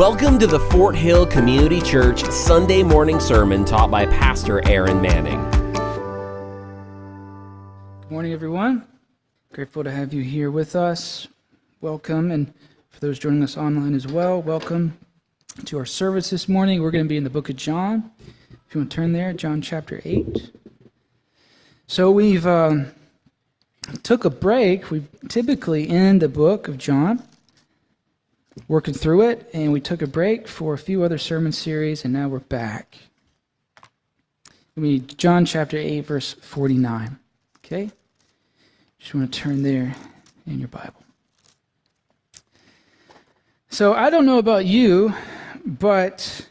Welcome to the Fort Hill Community Church Sunday morning sermon taught by Pastor Aaron Manning. Good morning, everyone. Grateful to have you here with us. Welcome. And for those joining us online as well, welcome to our service this morning. We're going to be in the book of John. If you want to turn there, John chapter 8. So we've um, took a break. We typically end the book of John working through it, and we took a break for a few other sermon series, and now we're back. We John chapter 8, verse 49. Okay? Just want to turn there in your Bible. So I don't know about you, but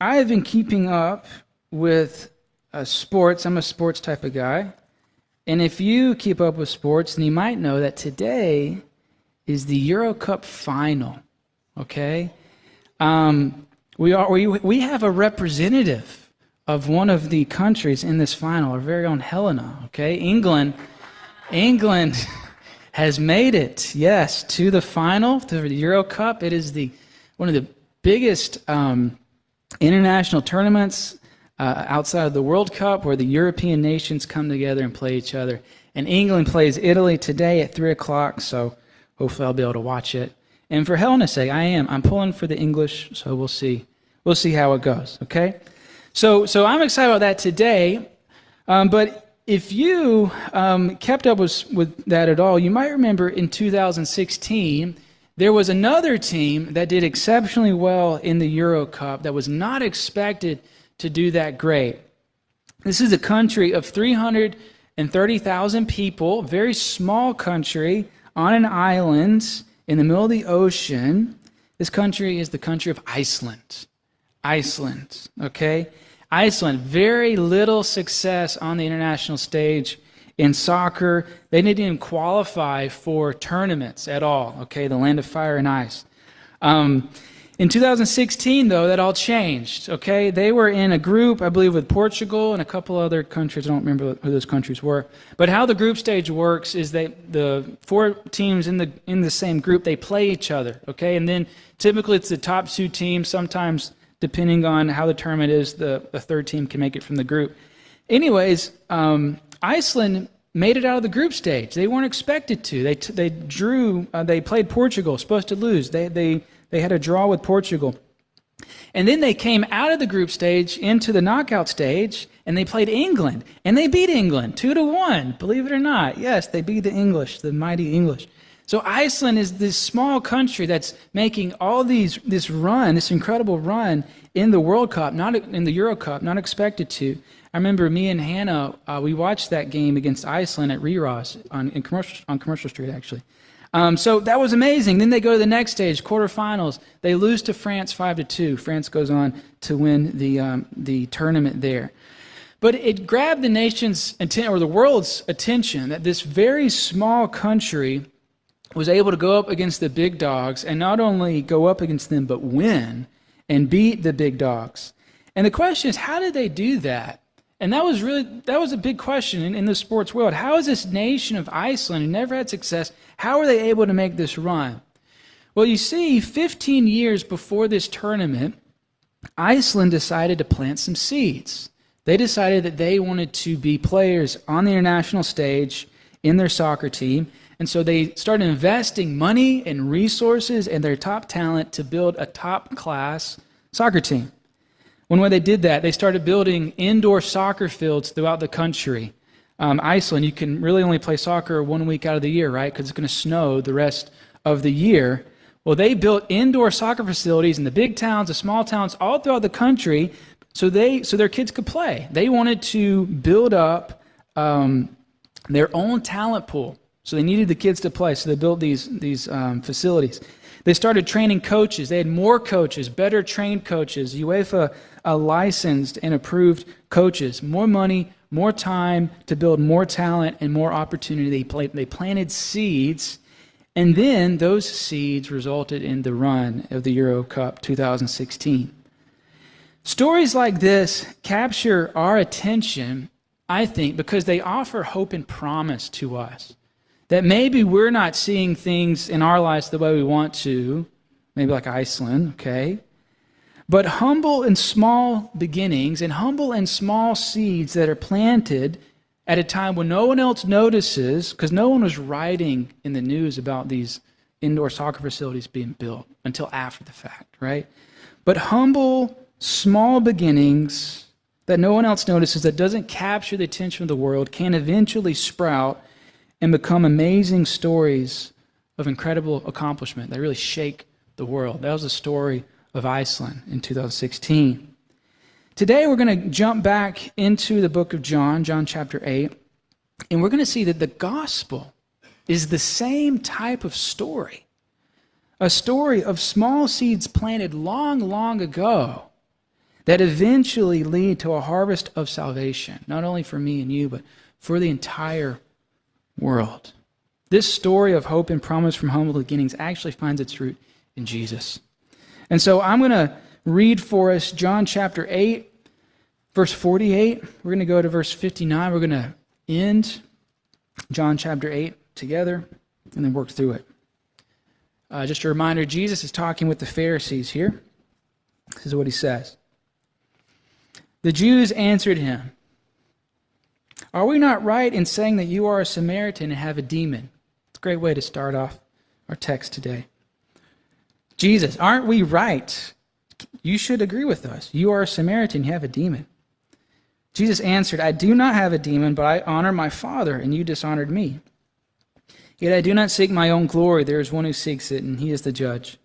I have been keeping up with uh, sports. I'm a sports type of guy. And if you keep up with sports, then you might know that today is the Euro Cup final. Okay? Um, we, are, we, we have a representative of one of the countries in this final, our very own Helena. Okay? England. England has made it, yes, to the final, to the Euro Cup. It is the one of the biggest um, international tournaments uh, outside of the World Cup where the European nations come together and play each other. And England plays Italy today at 3 o'clock, so Hopefully, I'll be able to watch it. And for Helena's sake, I am. I'm pulling for the English, so we'll see. We'll see how it goes. Okay. So, so I'm excited about that today. Um, but if you um, kept up with, with that at all, you might remember in 2016 there was another team that did exceptionally well in the Euro Cup that was not expected to do that great. This is a country of 330,000 people, very small country on an island in the middle of the ocean. This country is the country of Iceland. Iceland, okay? Iceland, very little success on the international stage in soccer. They didn't even qualify for tournaments at all, okay? The land of fire and ice. Um, in 2016, though, that all changed. Okay, they were in a group, I believe, with Portugal and a couple other countries. I don't remember who those countries were. But how the group stage works is that the four teams in the in the same group they play each other. Okay, and then typically it's the top two teams. Sometimes, depending on how the tournament is, the, the third team can make it from the group. Anyways, um, Iceland made it out of the group stage. They weren't expected to. They they drew. Uh, they played Portugal, supposed to lose. They they they had a draw with Portugal. And then they came out of the group stage into the knockout stage and they played England. And they beat England 2 to 1, believe it or not. Yes, they beat the English, the mighty English. So Iceland is this small country that's making all these this run, this incredible run in the World Cup, not in the Euro Cup, not expected to. I remember me and Hannah, uh, we watched that game against Iceland at Rí Rá's on, commercial, on Commercial Street, actually. Um, so that was amazing. Then they go to the next stage, quarterfinals. They lose to France five to two. France goes on to win the um, the tournament there. But it grabbed the nation's attention or the world's attention that this very small country was able to go up against the big dogs and not only go up against them but win and beat the big dogs. And the question is, how did they do that? And that was really that was a big question in, in the sports world. How is this nation of Iceland who never had success, how are they able to make this run? Well, you see, 15 years before this tournament, Iceland decided to plant some seeds. They decided that they wanted to be players on the international stage in their soccer team. And so they started investing money and resources and their top talent to build a top class soccer team. When, they did that, they started building indoor soccer fields throughout the country. Um, Iceland, you can really only play soccer one week out of the year, right? Because it's going to snow the rest of the year. Well, they built indoor soccer facilities in the big towns, the small towns, all throughout the country, so they so their kids could play. They wanted to build up um, their own talent pool, so they needed the kids to play. So they built these these um, facilities. They started training coaches. They had more coaches, better trained coaches. UEFA uh, licensed and approved coaches, more money, more time to build more talent and more opportunity. They, they planted seeds, and then those seeds resulted in the run of the Euro Cup 2016. Stories like this capture our attention, I think, because they offer hope and promise to us. That maybe we're not seeing things in our lives the way we want to, maybe like Iceland, okay? But humble and small beginnings and humble and small seeds that are planted at a time when no one else notices, because no one was writing in the news about these indoor soccer facilities being built until after the fact, right? But humble, small beginnings that no one else notices, that doesn't capture the attention of the world, can eventually sprout and become amazing stories of incredible accomplishment that really shake the world. That was the story of Iceland in 2016. Today, we're going to jump back into the book of John, John chapter 8, and we're going to see that the gospel is the same type of story. A story of small seeds planted long, long ago that eventually lead to a harvest of salvation, not only for me and you, but for the entire world. This story of hope and promise from humble beginnings actually finds its root in Jesus. And so I'm going to read for us John chapter 8, verse 48. We're going to go to verse 59. We're going to end John chapter 8 together and then work through it. Uh, just a reminder Jesus is talking with the Pharisees here. This is what he says. The Jews answered him, Are we not right in saying that you are a Samaritan and have a demon? It's a great way to start off our text today. Jesus, aren't we right? You should agree with us. You are a Samaritan, you have a demon. Jesus answered, I do not have a demon, but I honor my Father, and you dishonored me. Yet I do not seek my own glory. There is one who seeks it, and he is the judge.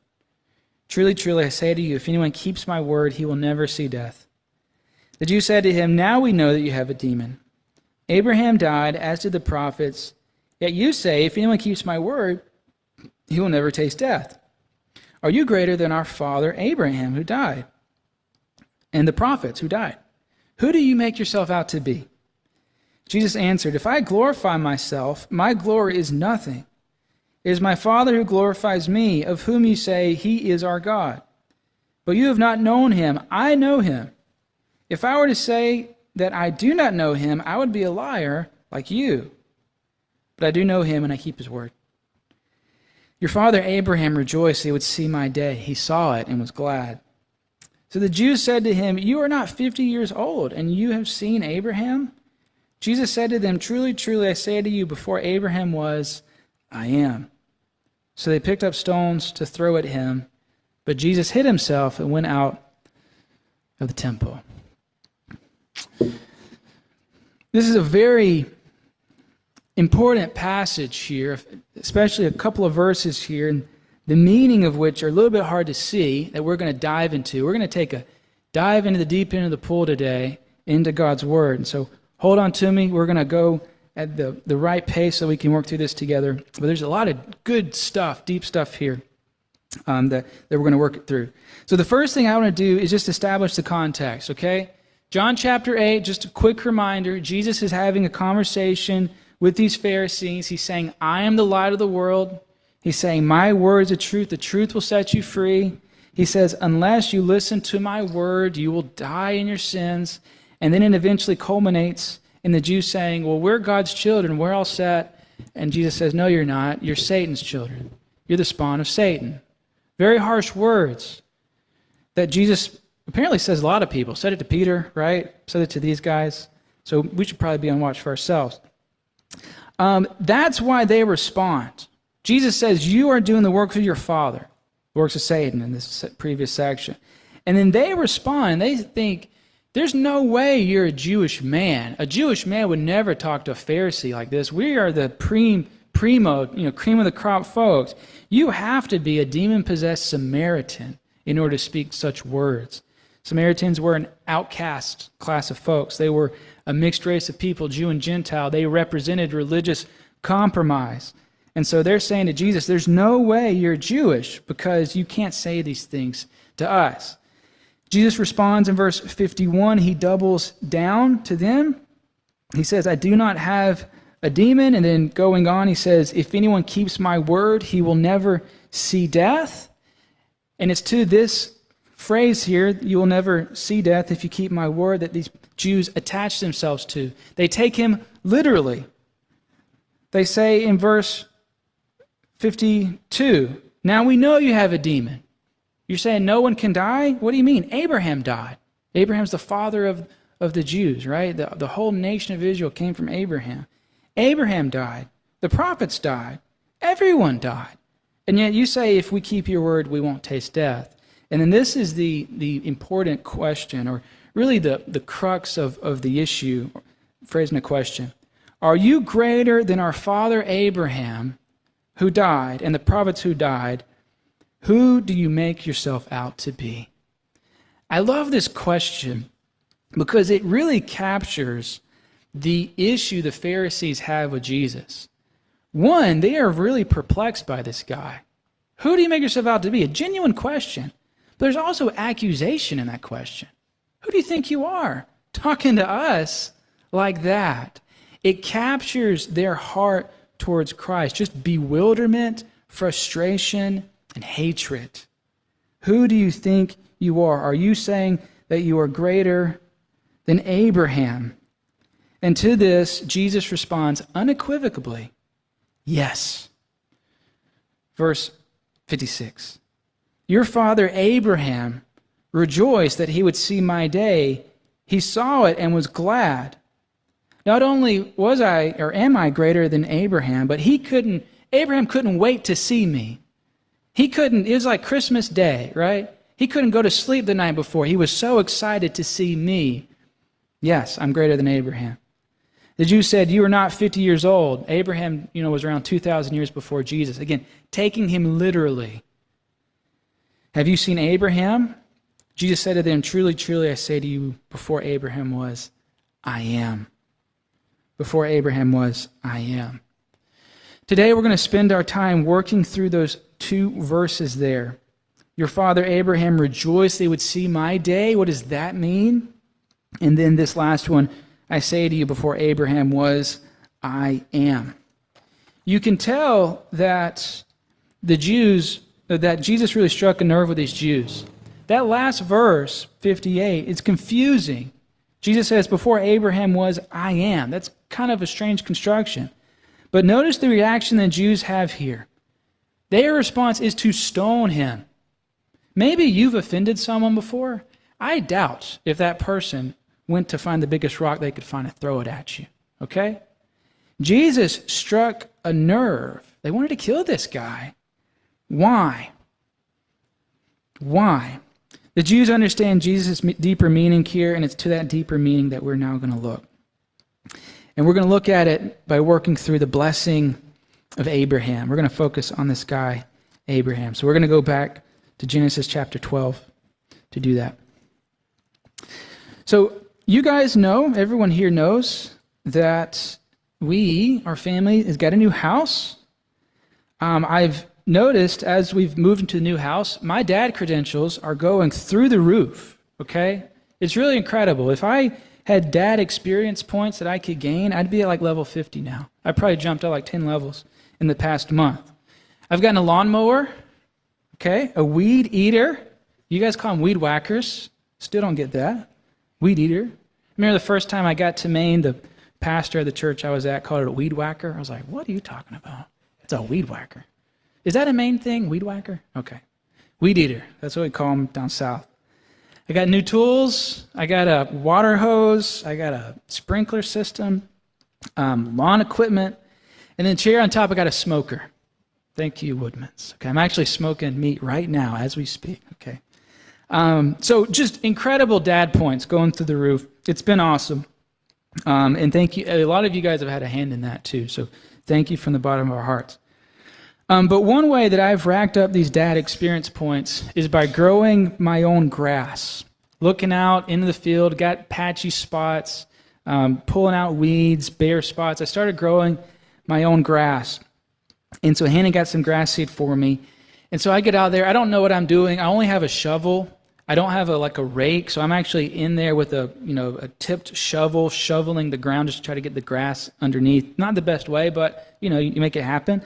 Truly, truly, I say to you, if anyone keeps my word, he will never see death. The Jews said to him, Now we know that you have a demon. Abraham died, as did the prophets. Yet you say, If anyone keeps my word, he will never taste death. Are you greater than our father Abraham, who died, and the prophets who died? Who do you make yourself out to be? Jesus answered, If I glorify myself, my glory is nothing. It is my Father who glorifies me, of whom you say, He is our God. But you have not known him. I know him. If I were to say that I do not know him, I would be a liar like you. But I do know him, and I keep his word. Your father Abraham rejoiced he would see my day. He saw it and was glad. So the Jews said to him, You are not fifty years old, and you have seen Abraham? Jesus said to them, Truly, truly, I say to you, before Abraham was, I am. So they picked up stones to throw at him, but Jesus hid himself and went out of the temple. This is a very important passage here, especially a couple of verses here, and the meaning of which are a little bit hard to see that we're going to dive into. We're going to take a dive into the deep end of the pool today into God's Word. And so hold on to me. We're going to go at the, the right pace so we can work through this together. But there's a lot of good stuff, deep stuff here um, that, that we're going to work it through. So the first thing I want to do is just establish the context, okay? John chapter 8, just a quick reminder Jesus is having a conversation with these Pharisees. He's saying, I am the light of the world. He's saying, My words are truth. The truth will set you free. He says, Unless you listen to my word, you will die in your sins. And then it eventually culminates in the Jews saying, Well, we're God's children. We're all set. And Jesus says, No, you're not. You're Satan's children. You're the spawn of Satan. Very harsh words that Jesus apparently says a lot of people. Said it to Peter, right? Said it to these guys. So we should probably be on watch for ourselves. Um, that's why they respond. Jesus says, You are doing the works of your father, the works of Satan in this previous section. And then they respond. They think, There's no way you're a Jewish man. A Jewish man would never talk to a Pharisee like this. We are the prim, primo, you know, cream of the crop folks. You have to be a demon possessed Samaritan in order to speak such words. Samaritans were an outcast class of folks. They were a mixed race of people, Jew and Gentile. They represented religious compromise. And so they're saying to Jesus, There's no way you're Jewish because you can't say these things to us. Jesus responds in verse 51. He doubles down to them. He says, I do not have a demon. And then going on, he says, If anyone keeps my word, he will never see death. And it's to this phrase here, you will never see death if you keep my word, that these Jews attach themselves to. They take him literally. They say in verse 52, Now we know you have a demon. You're saying no one can die? What do you mean? Abraham died. Abraham's the father of, of the Jews, right? The, the whole nation of Israel came from Abraham. Abraham died. The prophets died. Everyone died. And yet you say, if we keep your word, we won't taste death. And then this is the, the important question, or really the, the crux of, of the issue, phrasing a question. Are you greater than our father Abraham, who died, and the prophets who died? Who do you make yourself out to be? I love this question because it really captures the issue the Pharisees have with Jesus. One, they are really perplexed by this guy. Who do you make yourself out to be? A genuine question. But there's also accusation in that question. Who do you think you are? Talking to us like that. It captures their heart towards Christ, just bewilderment, frustration, and hatred. Who do you think you are? Are you saying that you are greater than Abraham? And to this, Jesus responds unequivocally, Yes. Verse 56 Your father Abraham rejoiced that he would see my day. He saw it and was glad. Not only was I or am I greater than Abraham, but he couldn't, Abraham couldn't wait to see me. He couldn't, it was like Christmas Day, right? He couldn't go to sleep the night before. He was so excited to see me. Yes, I'm greater than Abraham. The Jews said, You are not 50 years old. Abraham, you know, was around 2,000 years before Jesus. Again, taking him literally. Have you seen Abraham? Jesus said to them, Truly, truly, I say to you, before Abraham was, I am. Before Abraham was, I am. Today, we're going to spend our time working through those two verses there. Your father Abraham rejoiced they would see my day. What does that mean? And then this last one I say to you, before Abraham was, I am. You can tell that the Jews, that Jesus really struck a nerve with these Jews. That last verse, 58, is confusing. Jesus says, Before Abraham was, I am. That's kind of a strange construction. But notice the reaction the Jews have here. Their response is to stone him. Maybe you've offended someone before. I doubt if that person went to find the biggest rock they could find and throw it at you. Okay? Jesus struck a nerve. They wanted to kill this guy. Why? Why? The Jews understand Jesus' deeper meaning here, and it's to that deeper meaning that we're now going to look. And we're going to look at it by working through the blessing of Abraham. We're going to focus on this guy, Abraham. So we're going to go back to Genesis chapter 12 to do that. So you guys know, everyone here knows, that we, our family, has got a new house. Um, I've noticed as we've moved into the new house, my dad credentials are going through the roof. Okay? It's really incredible. If I had dad experience points that I could gain, I'd be at like level 50 now. I probably jumped up like 10 levels in the past month. I've gotten a lawnmower, okay, a weed eater. You guys call them weed whackers. Still don't get that. Weed eater. Remember the first time I got to Maine, the pastor of the church I was at called it a weed whacker. I was like, what are you talking about? It's a weed whacker. Is that a Maine thing, weed whacker? Okay. Weed eater. That's what we call them down south. I got new tools. I got a water hose. I got a sprinkler system, um, lawn equipment, and then chair on top. I got a smoker. Thank you, Woodmans. Okay, I'm actually smoking meat right now as we speak. Okay, um, so just incredible dad points going through the roof. It's been awesome, um, and thank you. A lot of you guys have had a hand in that too. So thank you from the bottom of our hearts. Um, but one way that I've racked up these dad experience points is by growing my own grass. Looking out into the field, got patchy spots, um, pulling out weeds, bare spots. I started growing my own grass. And so Hannah got some grass seed for me. And so I get out there. I don't know what I'm doing. I only have a shovel. I don't have a like a rake, so I'm actually in there with a you know a tipped shovel, shoveling the ground just to try to get the grass underneath. Not the best way, but you know you make it happen.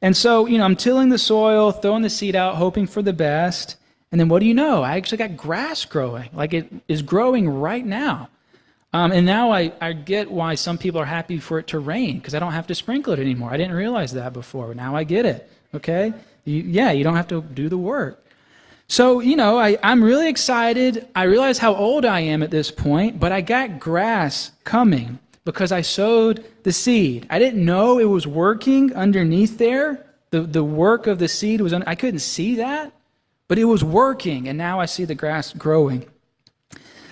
And so, you know, I'm tilling the soil, throwing the seed out, hoping for the best. And then what do you know? I actually got grass growing. Like it is growing right now. Um, and now I, I get why some people are happy for it to rain because I don't have to sprinkle it anymore. I didn't realize that before. Now I get it. Okay? You, yeah, you don't have to do the work. So, you know, I, I'm really excited. I realize how old I am at this point, but I got grass coming because I sowed the seed. I didn't know it was working underneath there. The, the work of the seed was, un- I couldn't see that, but it was working, and now I see the grass growing.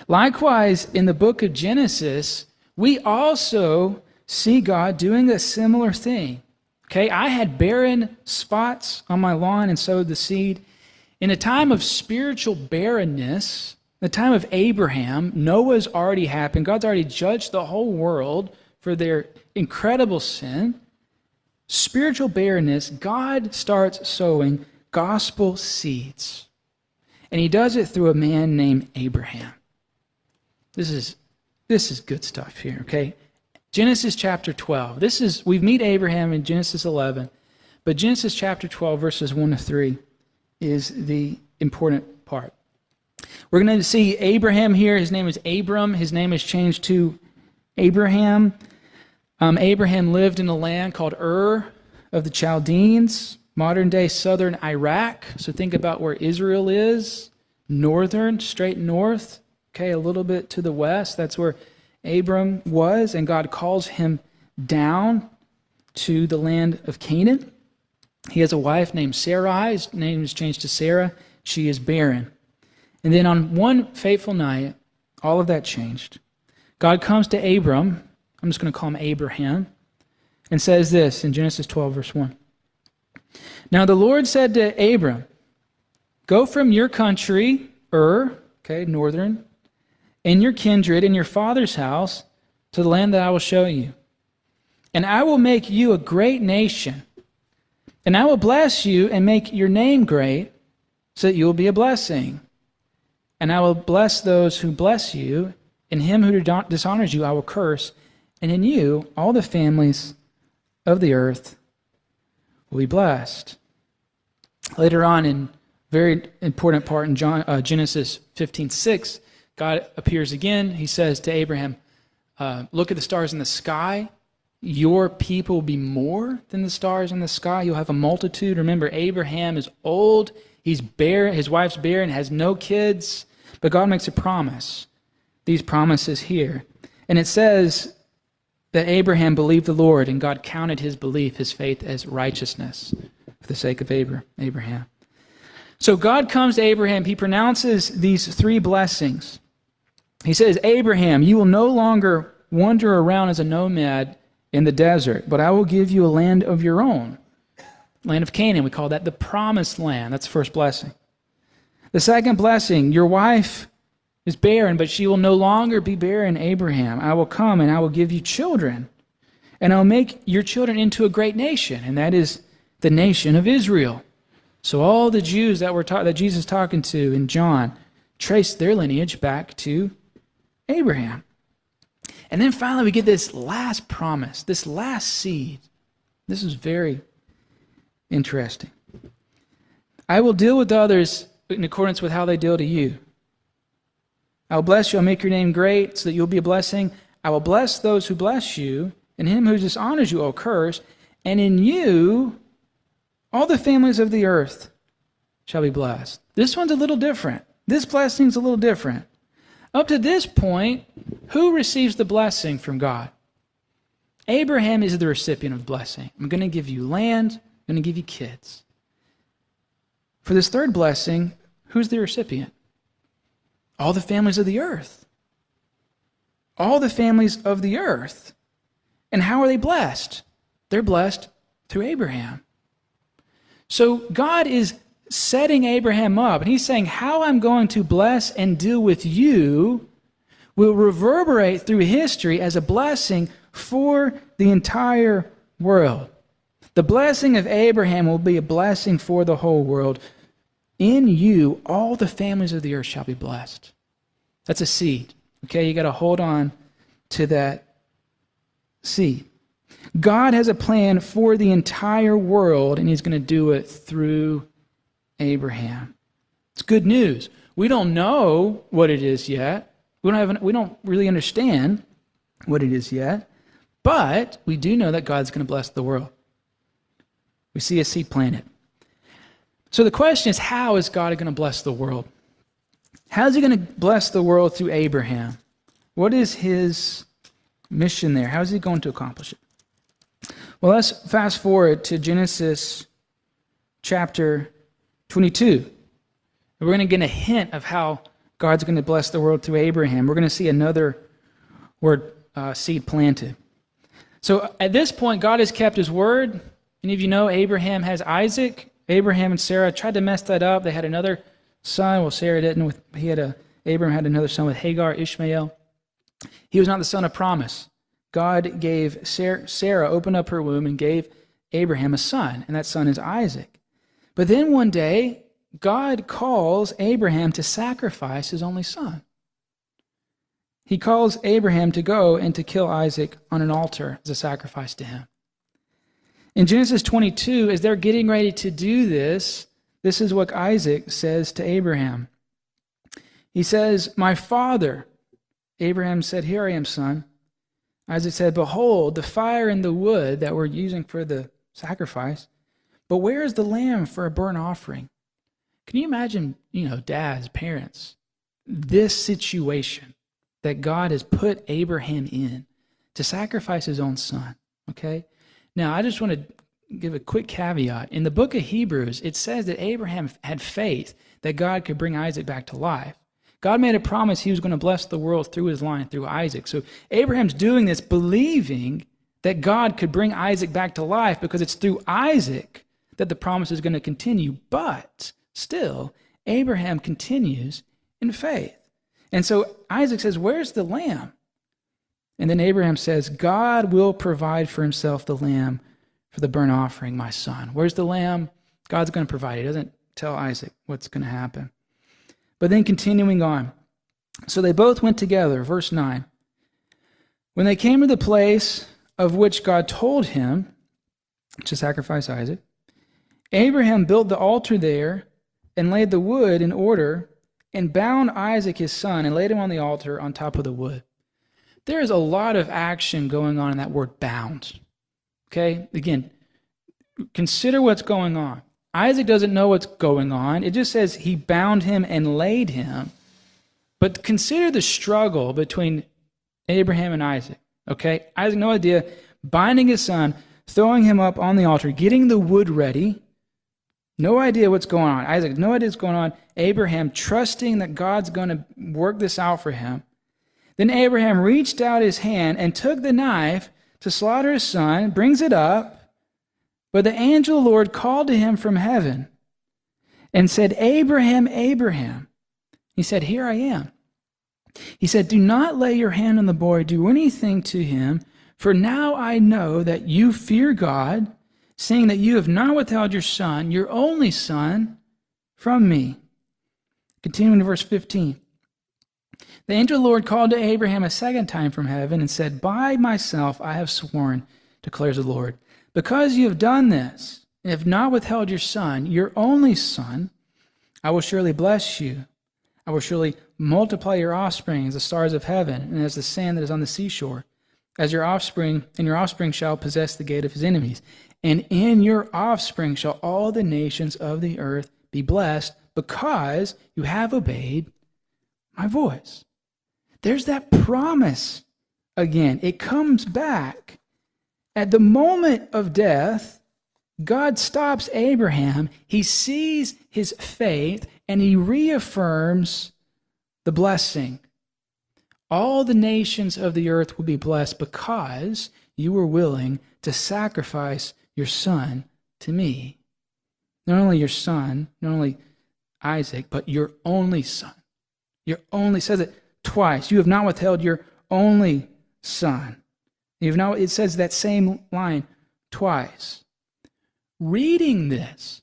Likewise, in the book of Genesis, we also see God doing a similar thing. Okay, I had barren spots on my lawn and sowed the seed. In a time of spiritual barrenness, the time of Abraham, Noah's already happened. God's already judged the whole world for their incredible sin. Spiritual barrenness, God starts sowing gospel seeds. And he does it through a man named Abraham. This is this is good stuff here, okay? Genesis chapter 12. This is we meet Abraham in Genesis 11, but Genesis chapter 12 verses 1 to 3 is the important part. We're going to see Abraham here. His name is Abram. His name is changed to Abraham. Um, Abraham lived in a land called Ur of the Chaldeans, modern day southern Iraq. So think about where Israel is, northern, straight north, okay, a little bit to the west. That's where Abram was, and God calls him down to the land of Canaan. He has a wife named Sarai. His name is changed to Sarah. She is barren. And then on one fateful night, all of that changed. God comes to Abram. I'm just going to call him Abraham. And says this in Genesis 12, verse 1. Now the Lord said to Abram, Go from your country, Ur, okay, northern, and your kindred, and your father's house, to the land that I will show you. And I will make you a great nation. And I will bless you and make your name great, so that you will be a blessing. And I will bless those who bless you, and him who dishonors you I will curse, and in you all the families of the earth will be blessed. Later on, in very important part in John, uh, Genesis 15 6, God appears again. He says to Abraham, uh, Look at the stars in the sky. Your people will be more than the stars in the sky. You'll have a multitude. Remember, Abraham is old. He's barren. His wife's barren, has no kids. But God makes a promise. These promises here. And it says that Abraham believed the Lord, and God counted his belief, his faith, as righteousness for the sake of Abraham. So God comes to Abraham. He pronounces these three blessings. He says, Abraham, you will no longer wander around as a nomad in the desert, but I will give you a land of your own. Land of Canaan, we call that the promised land. That's the first blessing. The second blessing, your wife is barren, but she will no longer be barren, Abraham. I will come and I will give you children, and I'll make your children into a great nation, and that is the nation of Israel. So all the Jews that were ta- that Jesus talking to in John trace their lineage back to Abraham. And then finally we get this last promise, this last seed. This is very interesting. I will deal with others in accordance with how they deal to you. I will bless you. I'll make your name great so that you'll be a blessing. I will bless those who bless you, and him who dishonors you I'll curse. And in you, all the families of the earth shall be blessed. This one's a little different. This blessing's a little different. Up to this point, who receives the blessing from God? Abraham is the recipient of blessing. I'm going to give you land, I'm going to give you kids. For this third blessing, who's the recipient? All the families of the earth. All the families of the earth. And how are they blessed? They're blessed through Abraham. So God is setting Abraham up, and he's saying, How I'm going to bless and deal with you will reverberate through history as a blessing for the entire world. The blessing of Abraham will be a blessing for the whole world in you, all the families of the earth shall be blessed. That's a seed. Okay, you got to hold on to that seed. God has a plan for the entire world, and He's going to do it through Abraham. It's good news. We don't know what it is yet. We don't, have, we don't really understand what it is yet, but we do know that God's going to bless the world. We see a seed planted. So the question is how is God going to bless the world? How is he going to bless the world through Abraham? What is his mission there? How is he going to accomplish it? Well, let's fast forward to Genesis chapter 22. We're going to get a hint of how God's going to bless the world through Abraham. We're going to see another word uh, seed planted. So at this point, God has kept his word. Any of you know Abraham has Isaac? Abraham and Sarah tried to mess that up. They had another son. Well, Sarah didn't. With, he had a, Abraham had another son with Hagar, Ishmael. He was not the son of promise. God gave Sarah, Sarah opened up her womb and gave Abraham a son, and that son is Isaac. But then one day, God calls Abraham to sacrifice his only son. He calls Abraham to go and to kill Isaac on an altar as a sacrifice to him. In Genesis 22, as they're getting ready to do this, this is what Isaac says to Abraham. He says, My father. Abraham said, Here I am, son. Isaac said, Behold, the fire and the wood that we're using for the sacrifice, but where is the lamb for a burnt offering? Can you imagine, you know, dads, parents, this situation that God has put Abraham in to sacrifice his own son? Okay? Now, I just want to give a quick caveat. In the book of Hebrews, it says that Abraham had faith that God could bring Isaac back to life. God made a promise he was going to bless the world through his line, through Isaac. So Abraham's doing this believing that God could bring Isaac back to life because it's through Isaac that the promise is going to continue. But Still, Abraham continues in faith. And so Isaac says, Where's the lamb? And then Abraham says, God will provide for himself the lamb for the burnt offering, my son. Where's the lamb? God's going to provide. He doesn't tell Isaac what's going to happen. But then continuing on. So they both went together, verse 9. When they came to the place of which God told him to sacrifice Isaac, Abraham built the altar there and laid the wood in order and bound Isaac his son and laid him on the altar on top of the wood. There is a lot of action going on in that word bound. Okay? Again, consider what's going on. Isaac doesn't know what's going on. It just says he bound him and laid him. But consider the struggle between Abraham and Isaac. Okay? Isaac, no idea, binding his son, throwing him up on the altar, getting the wood ready, no idea what's going on. Isaac, no idea what's going on. Abraham, trusting that God's going to work this out for him. Then Abraham reached out his hand and took the knife to slaughter his son, brings it up. But the angel of the Lord called to him from heaven and said, Abraham, Abraham. He said, Here I am. He said, Do not lay your hand on the boy, do anything to him, for now I know that you fear God seeing that you have not withheld your son, your only son, from me. Continuing to verse 15. The angel Lord called to Abraham a second time from heaven and said, By myself I have sworn, declares the Lord, because you have done this, and have not withheld your son, your only son, I will surely bless you. I will surely multiply your offspring as the stars of heaven and as the sand that is on the seashore. As your offspring, and your offspring shall possess the gate of his enemies and in your offspring shall all the nations of the earth be blessed because you have obeyed my voice. There's that promise again. It comes back. At the moment of death, God stops Abraham. He sees his faith and he reaffirms the blessing. All the nations of the earth will be blessed because you were willing to sacrifice your son to me. Not only your son, not only Isaac, but your only son. Your only says it twice. You have not withheld your only son. You've not, it says that same line twice. Reading this,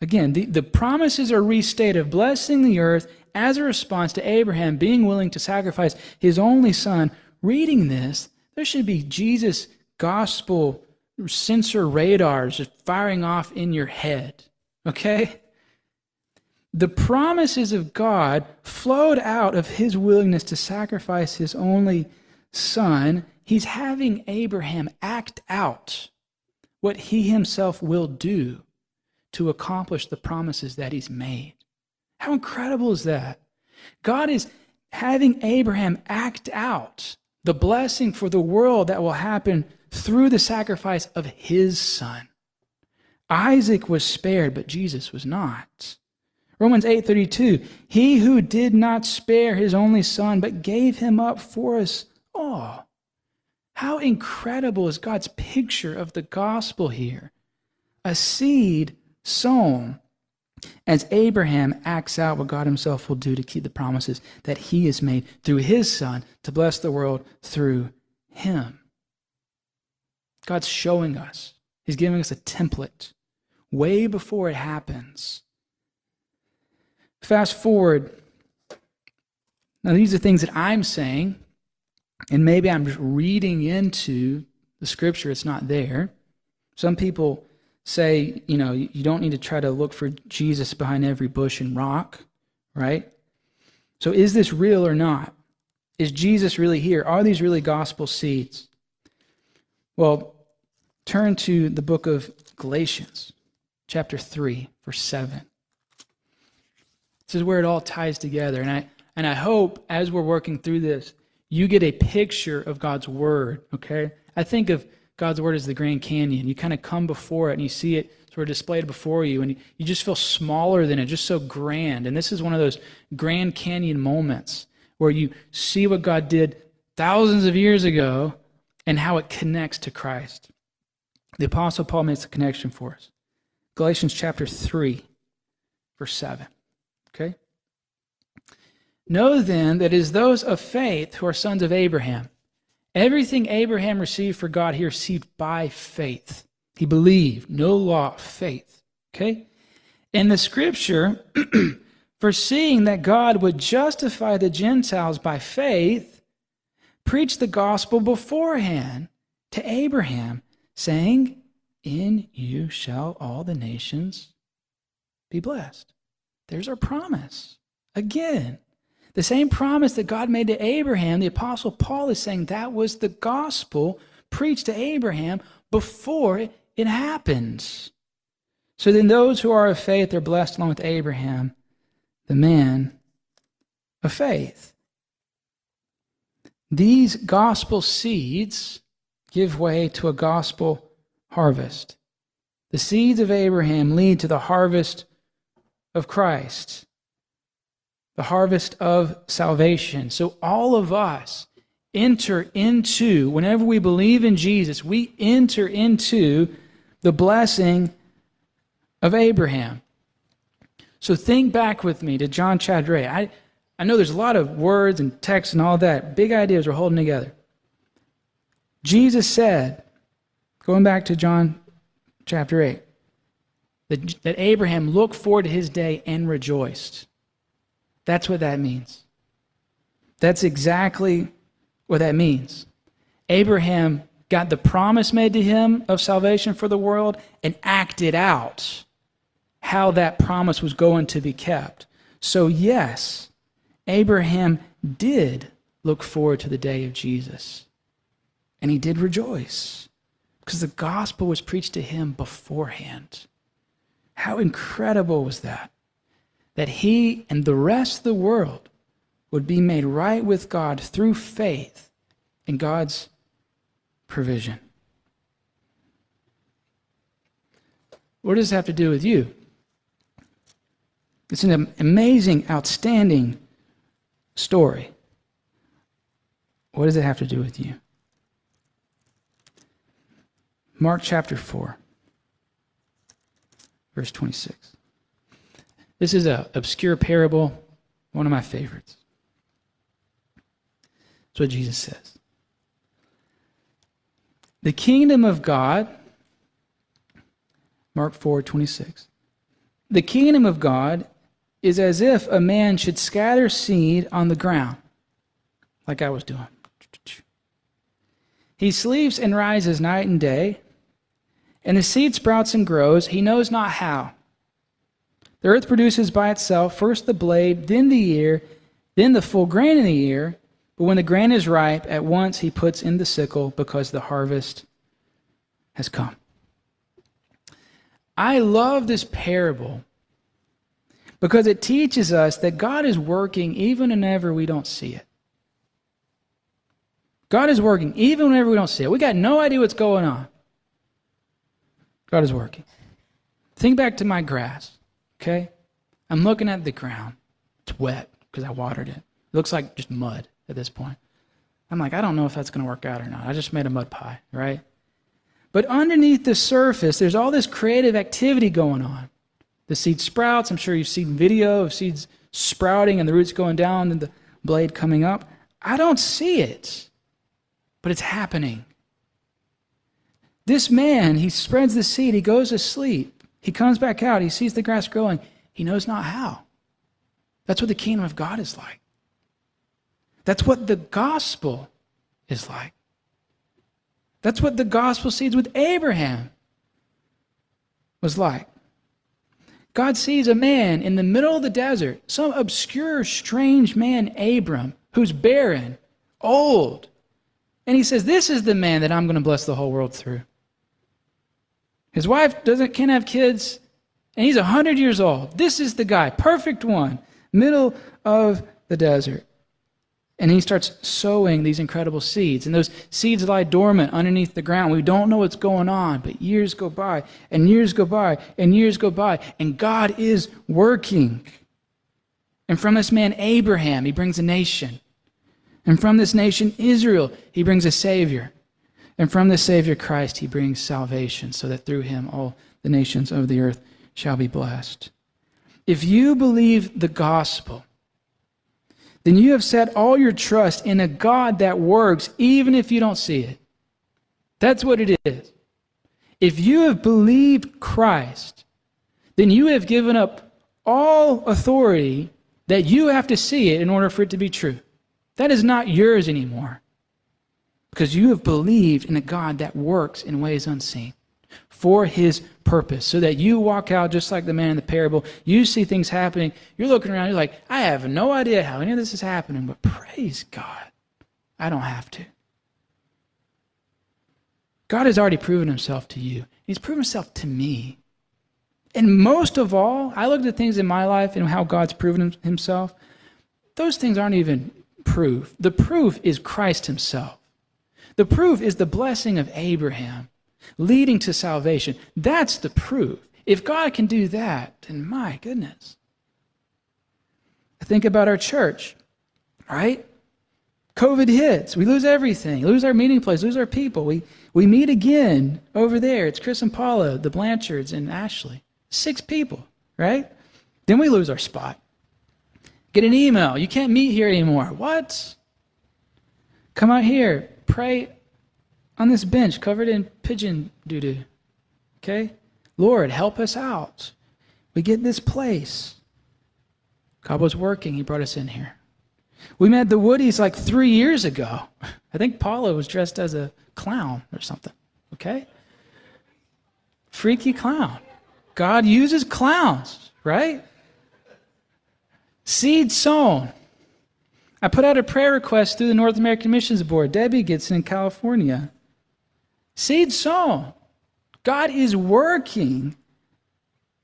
again, the, the promises are restated of blessing the earth as a response to Abraham being willing to sacrifice his only son. Reading this, there should be Jesus' gospel sensor radars just firing off in your head. Okay? The promises of God flowed out of his willingness to sacrifice his only son. He's having Abraham act out what he himself will do to accomplish the promises that he's made. How incredible is that? God is having Abraham act out the blessing for the world that will happen through the sacrifice of his son. Isaac was spared, but Jesus was not. Romans 8:32 He who did not spare his only son but gave him up for us all. How incredible is God's picture of the gospel here? A seed sown as Abraham acts out what God himself will do to keep the promises that he has made through his son to bless the world through him. God's showing us. He's giving us a template way before it happens. Fast forward. Now, these are things that I'm saying, and maybe I'm just reading into the scripture, it's not there. Some people say, you know, you don't need to try to look for Jesus behind every bush and rock, right? So, is this real or not? Is Jesus really here? Are these really gospel seeds? Well, turn to the book of Galatians, chapter 3, verse 7. This is where it all ties together. And I, and I hope as we're working through this, you get a picture of God's Word, okay? I think of God's Word as the Grand Canyon. You kind of come before it and you see it sort of displayed before you, and you just feel smaller than it, just so grand. And this is one of those Grand Canyon moments where you see what God did thousands of years ago and how it connects to Christ. The Apostle Paul makes a connection for us. Galatians chapter 3, verse 7. Okay? Know then that it is those of faith who are sons of Abraham. Everything Abraham received for God, he received by faith. He believed, no law, faith. Okay? In the scripture, foreseeing that God would justify the Gentiles by faith, preached the gospel beforehand to Abraham, saying, In you shall all the nations be blessed. There's our promise. Again, the same promise that God made to Abraham, the Apostle Paul is saying that was the gospel preached to Abraham before it happens. So then, those who are of faith are blessed along with Abraham, the man of faith. These gospel seeds give way to a gospel harvest. The seeds of Abraham lead to the harvest of Christ, the harvest of salvation. So all of us enter into, whenever we believe in Jesus, we enter into the blessing of Abraham. So think back with me to John chapter 8. I, I know there's a lot of words and text and all that. Big ideas are holding together. Jesus said, going back to John chapter 8, that, that Abraham looked forward to his day and rejoiced. That's what that means. That's exactly what that means. Abraham got the promise made to him of salvation for the world and acted out how that promise was going to be kept. So, yes, Abraham did look forward to the day of Jesus. And he did rejoice because the gospel was preached to him beforehand. How incredible was that? That he and the rest of the world would be made right with God through faith in God's provision. What does this have to do with you? It's an amazing, outstanding story. What does it have to do with you? Mark chapter 4 verse 26. This is an obscure parable, one of my favorites. That's what Jesus says. The kingdom of God, Mark 4 26. The kingdom of God is as if a man should scatter seed on the ground, like I was doing. He sleeps and rises night and day and the seed sprouts and grows, he knows not how. The earth produces by itself first the blade, then the ear, then the full grain in the ear. But when the grain is ripe, at once he puts in the sickle because the harvest has come. I love this parable because it teaches us that God is working even whenever we don't see it. God is working even whenever we don't see it. We got no idea what's going on. God is working. Think back to my grass, okay? I'm looking at the ground. It's wet because I watered it. It looks like just mud at this point. I'm like, I don't know if that's going to work out or not. I just made a mud pie, right? But underneath the surface, there's all this creative activity going on. The seed sprouts. I'm sure you've seen video of seeds sprouting and the roots going down and the blade coming up. I don't see it, but it's happening. This man, he spreads the seed, he goes to sleep. He comes back out, he sees the grass growing. He knows not how. That's what the kingdom of God is like. That's what the gospel is like. That's what the gospel seeds with Abraham was like. God sees a man in the middle of the desert, some obscure, strange man, Abram, who's barren, old. And he says, This is the man that I'm going to bless the whole world through. His wife doesn't can't have kids, and he's 100 years old. This is the guy, perfect one, middle of the desert. And he starts sowing these incredible seeds. And those seeds lie dormant underneath the ground. We don't know what's going on, but years go by, and years go by, and years go by, and God is working. And from this man, Abraham, he brings a nation. And from this nation, Israel, he brings a Savior. And from the Savior, Christ, he brings salvation, so that through him all the nations of the earth shall be blessed. If you believe the gospel, then you have set all your trust in a God that works even if you don't see it. That's what it is. If you have believed Christ, then you have given up all authority that you have to see it in order for it to be true. That is not yours anymore because you have believed in a God that works in ways unseen for his purpose so that you walk out just like the man in the parable. You see things happening. You're looking around. You're like, I have no idea how any of this is happening, but praise God. I don't have to. God has already proven himself to you. He's proven himself to me. And most of all, I look at things in my life and how God's proven himself. Those things aren't even proof. The proof is Christ himself. The proof is the blessing of Abraham leading to salvation. That's the proof. If God can do that, then my goodness. Think about our church, right? COVID hits. We lose everything. Lose our meeting place, lose our people. We, we meet again over there. It's Chris and Paula, the Blanchards, and Ashley. Six people, right? Then we lose our spot. Get an email. You can't meet here anymore. What? Come out here. Pray on this bench covered in pigeon doo doo. Okay? Lord, help us out. We get this place. God was working. He brought us in here. We met the Woodies like three years ago. I think Paula was dressed as a clown or something. Okay? Freaky clown. God uses clowns, right? Seed sown. I put out a prayer request through the North American Missions Board. Debbie gets in California. Seed sown. God is working,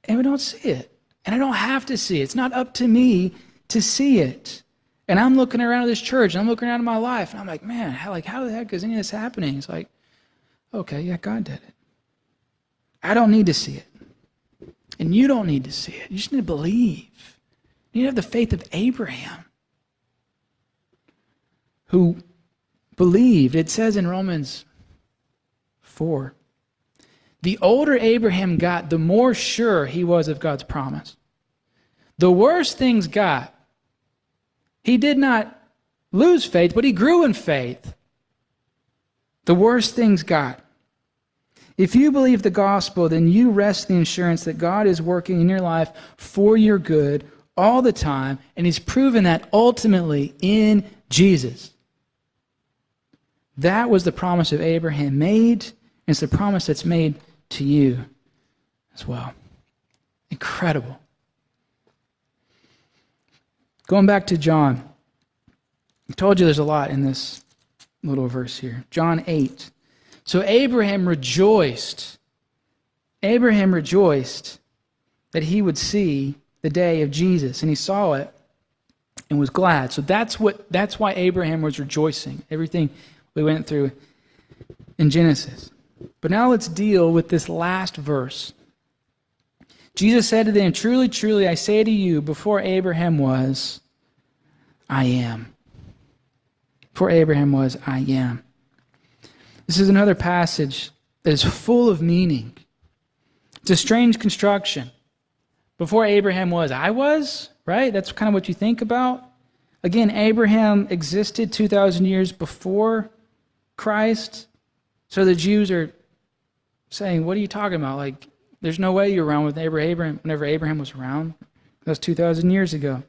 and we don't see it. And I don't have to see it. It's not up to me to see it. And I'm looking around this church, and I'm looking around my life, and I'm like, man, how, like, how the heck is any of this happening? It's like, okay, yeah, God did it. I don't need to see it. And you don't need to see it. You just need to believe. You need to have the faith of Abraham, who believed. It says in Romans 4. The older Abraham got, the more sure he was of God's promise. The worse things got, he did not lose faith, but he grew in faith. The worse things got. If you believe the gospel, then you rest the assurance that God is working in your life for your good all the time, and He's proven that ultimately in Jesus. That was the promise of Abraham made it's the promise that's made to you as well. Incredible. Going back to John, I told you there's a lot in this little verse here. John 8. So Abraham rejoiced Abraham rejoiced that he would see the day of Jesus, and he saw it and was glad. So that's what that's why Abraham was rejoicing. Everything we went through in Genesis. But now let's deal with this last verse. Jesus said to them, Truly, truly, I say to you, before Abraham was, I am. Before Abraham was, I am. This is another passage that is full of meaning. It's a strange construction. Before Abraham was, I was, right? That's kind of what you think about. Again, Abraham existed 2,000 years before Christ. So the Jews are saying, What are you talking about? Like, there's no way you're around with Abraham whenever Abraham was around. That was 2,000 years ago.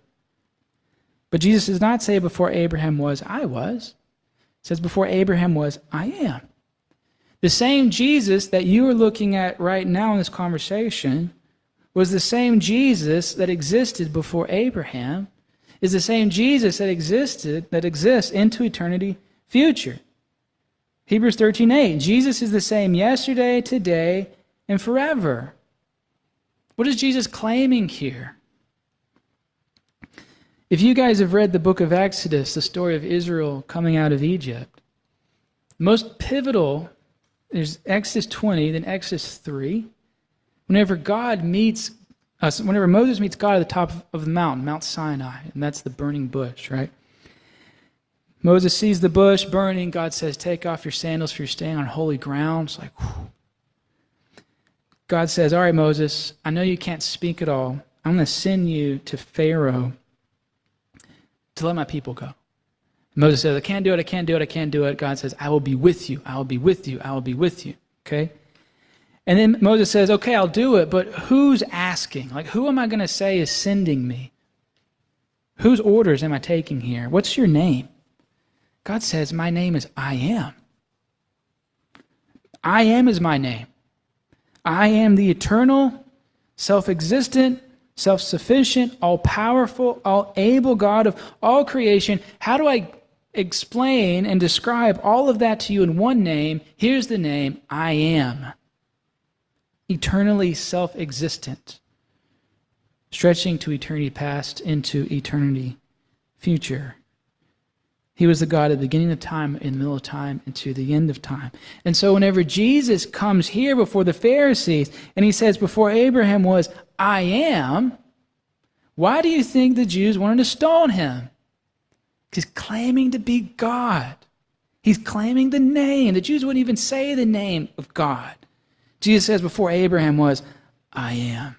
But Jesus does not say before Abraham was, I was. He says before Abraham was, I am. The same Jesus that you are looking at right now in this conversation was the same Jesus that existed before Abraham, is the same Jesus that existed, that exists into eternity future. Hebrews 13:8. Jesus is the same yesterday, today, and forever. What is Jesus claiming here? If you guys have read the book of Exodus, the story of Israel coming out of Egypt, most pivotal there's Exodus 20, then Exodus 3. Whenever God meets us, whenever Moses meets God at the top of the mountain, Mount Sinai, and that's the burning bush, right? Moses sees the bush burning. God says, Take off your sandals for you're staying on holy ground. It's like, whew. God says, All right, Moses, I know you can't speak at all. I'm going to send you to Pharaoh to let my people go. Moses says, I can't do it, I can't do it, I can't do it. God says, I will be with you, I will be with you, I will be with you. Okay? And then Moses says, Okay, I'll do it, but who's asking? Like, who am I going to say is sending me? Whose orders am I taking here? What's your name? God says, My name is I am. I am is my name. I am the eternal, self existent, self sufficient, all powerful, all able God of all creation. How do I explain and describe all of that to you in one name? Here's the name I am. Eternally self existent, stretching to eternity past into eternity future. He was the God at the beginning of time, in the middle of time, and to the end of time. And so, whenever Jesus comes here before the Pharisees and he says, Before Abraham was, I am, why do you think the Jews wanted to stone him? He's claiming to be God. He's claiming the name. The Jews wouldn't even say the name of God. Jesus says, Before Abraham was, I am.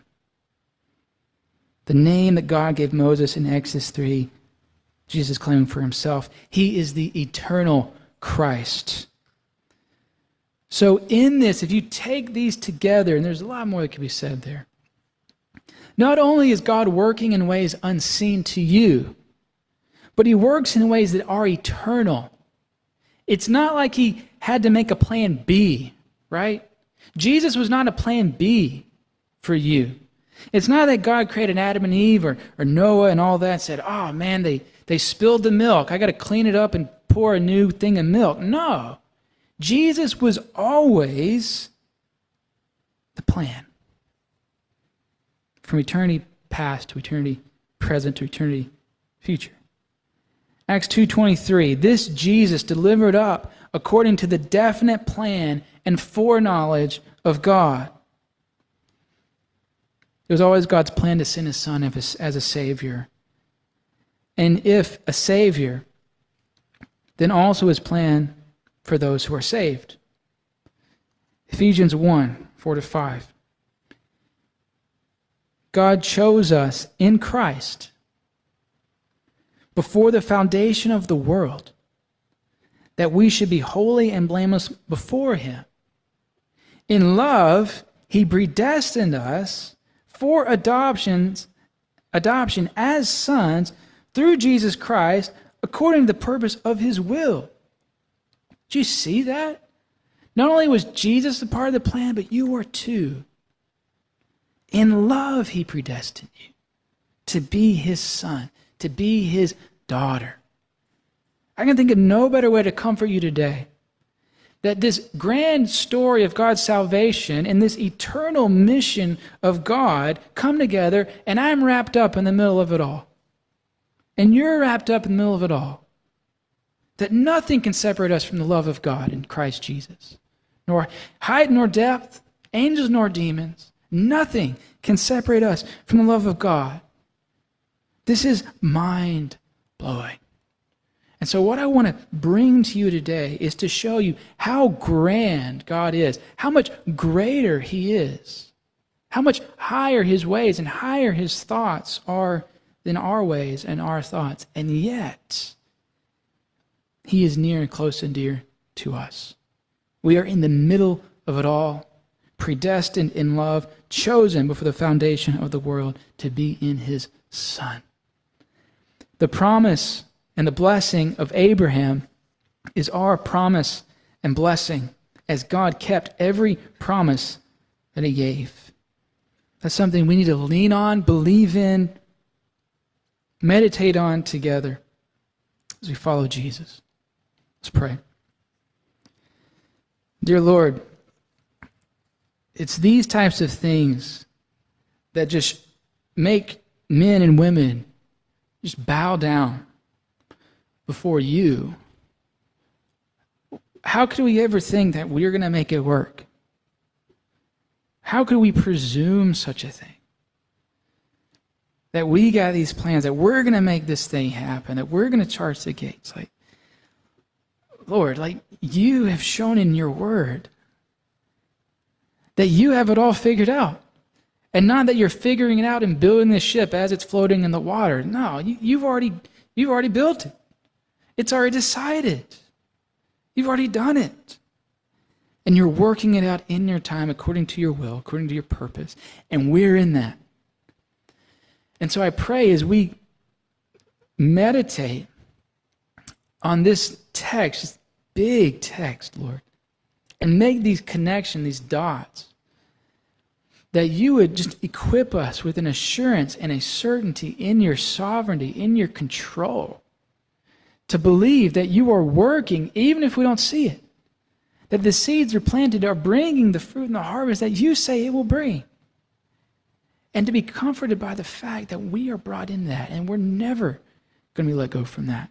The name that God gave Moses in Exodus 3 Jesus claiming for himself. He is the eternal Christ. So, in this, if you take these together, and there's a lot more that could be said there, not only is God working in ways unseen to you, but he works in ways that are eternal. It's not like he had to make a plan B, right? Jesus was not a plan B for you. It's not that God created Adam and Eve or, or Noah and all that and said, oh man, they, they spilled the milk. I got to clean it up and pour a new thing of milk. No. Jesus was always the plan. From eternity past to eternity present to eternity future. Acts 2:23 This Jesus delivered up according to the definite plan and foreknowledge of God. It was always God's plan to send his son as a savior and if a Savior, then also his plan for those who are saved. Ephesians 1 4 to 5. God chose us in Christ before the foundation of the world that we should be holy and blameless before Him. In love, He predestined us for adoptions, adoption as sons through Jesus Christ according to the purpose of his will. Do you see that? Not only was Jesus a part of the plan, but you are too. In love, he predestined you to be his son, to be his daughter. I can think of no better way to comfort you today that this grand story of God's salvation and this eternal mission of God come together, and I'm wrapped up in the middle of it all. And you're wrapped up in the middle of it all. That nothing can separate us from the love of God in Christ Jesus, nor height nor depth, angels nor demons. Nothing can separate us from the love of God. This is mind blowing. And so, what I want to bring to you today is to show you how grand God is, how much greater He is, how much higher His ways and higher His thoughts are than our ways and our thoughts. And yet, He is near and close and dear to us. We are in the middle of it all, predestined in love, chosen before the foundation of the world to be in His Son. The promise and the blessing of Abraham is our promise and blessing as God kept every promise that he gave. That's something we need to lean on, believe in, meditate on together as we follow Jesus. Let's pray. Dear Lord, it's these types of things that just make men and women just bow down before you, how could we ever think that we're going to make it work? How could we presume such a thing? That we got these plans, that we're going to make this thing happen, that we're going to charge the gates. Like, Lord, like you have shown in your word that you have it all figured out. And not that you're figuring it out and building this ship as it's floating in the water. No, you, have already, you've already built it. It's already decided. You've already done it. And you're working it out in your time according to your will, according to your purpose. And we're in that. And so I pray as we meditate on this text, this big text, Lord, and make these connections, these dots, that you would just equip us with an assurance and a certainty in your sovereignty, in your control to believe that you are working even if we don't see it. That the seeds are planted are bringing the fruit and the harvest that you say it will bring. And to be comforted by the fact that we are brought in that and we're never going to be let go from that.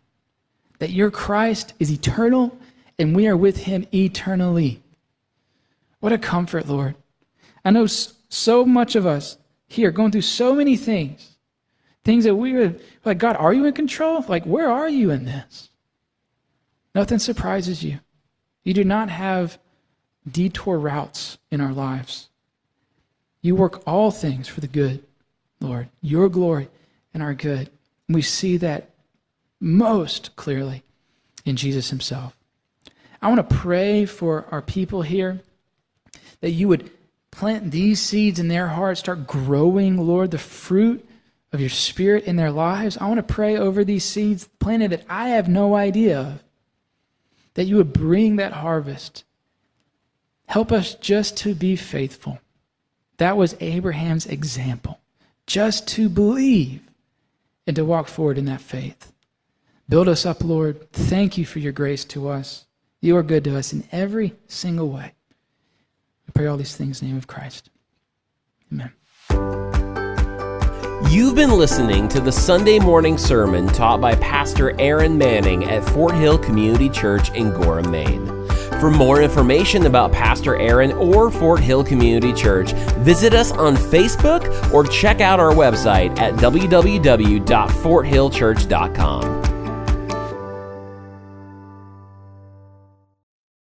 That your Christ is eternal and we are with him eternally. What a comfort, Lord. I know so much of us here going through so many things Things that we would, like, God, are you in control? Like, where are you in this? Nothing surprises you. You do not have detour routes in our lives. You work all things for the good, Lord, your glory and our good. And we see that most clearly in Jesus himself. I want to pray for our people here that you would plant these seeds in their hearts, start growing, Lord, the fruit of your spirit in their lives. I want to pray over these seeds planted that I have no idea of, that you would bring that harvest. Help us just to be faithful. That was Abraham's example, just to believe and to walk forward in that faith. Build us up, Lord. Thank you for your grace to us. You are good to us in every single way. We pray all these things in the name of Christ. Amen. You've been listening to the Sunday morning sermon taught by Pastor Aaron Manning at Fort Hill Community Church in Gorham, Maine. For more information about Pastor Aaron or Fort Hill Community Church, visit us on Facebook or check out our website at www.forthillchurch.com.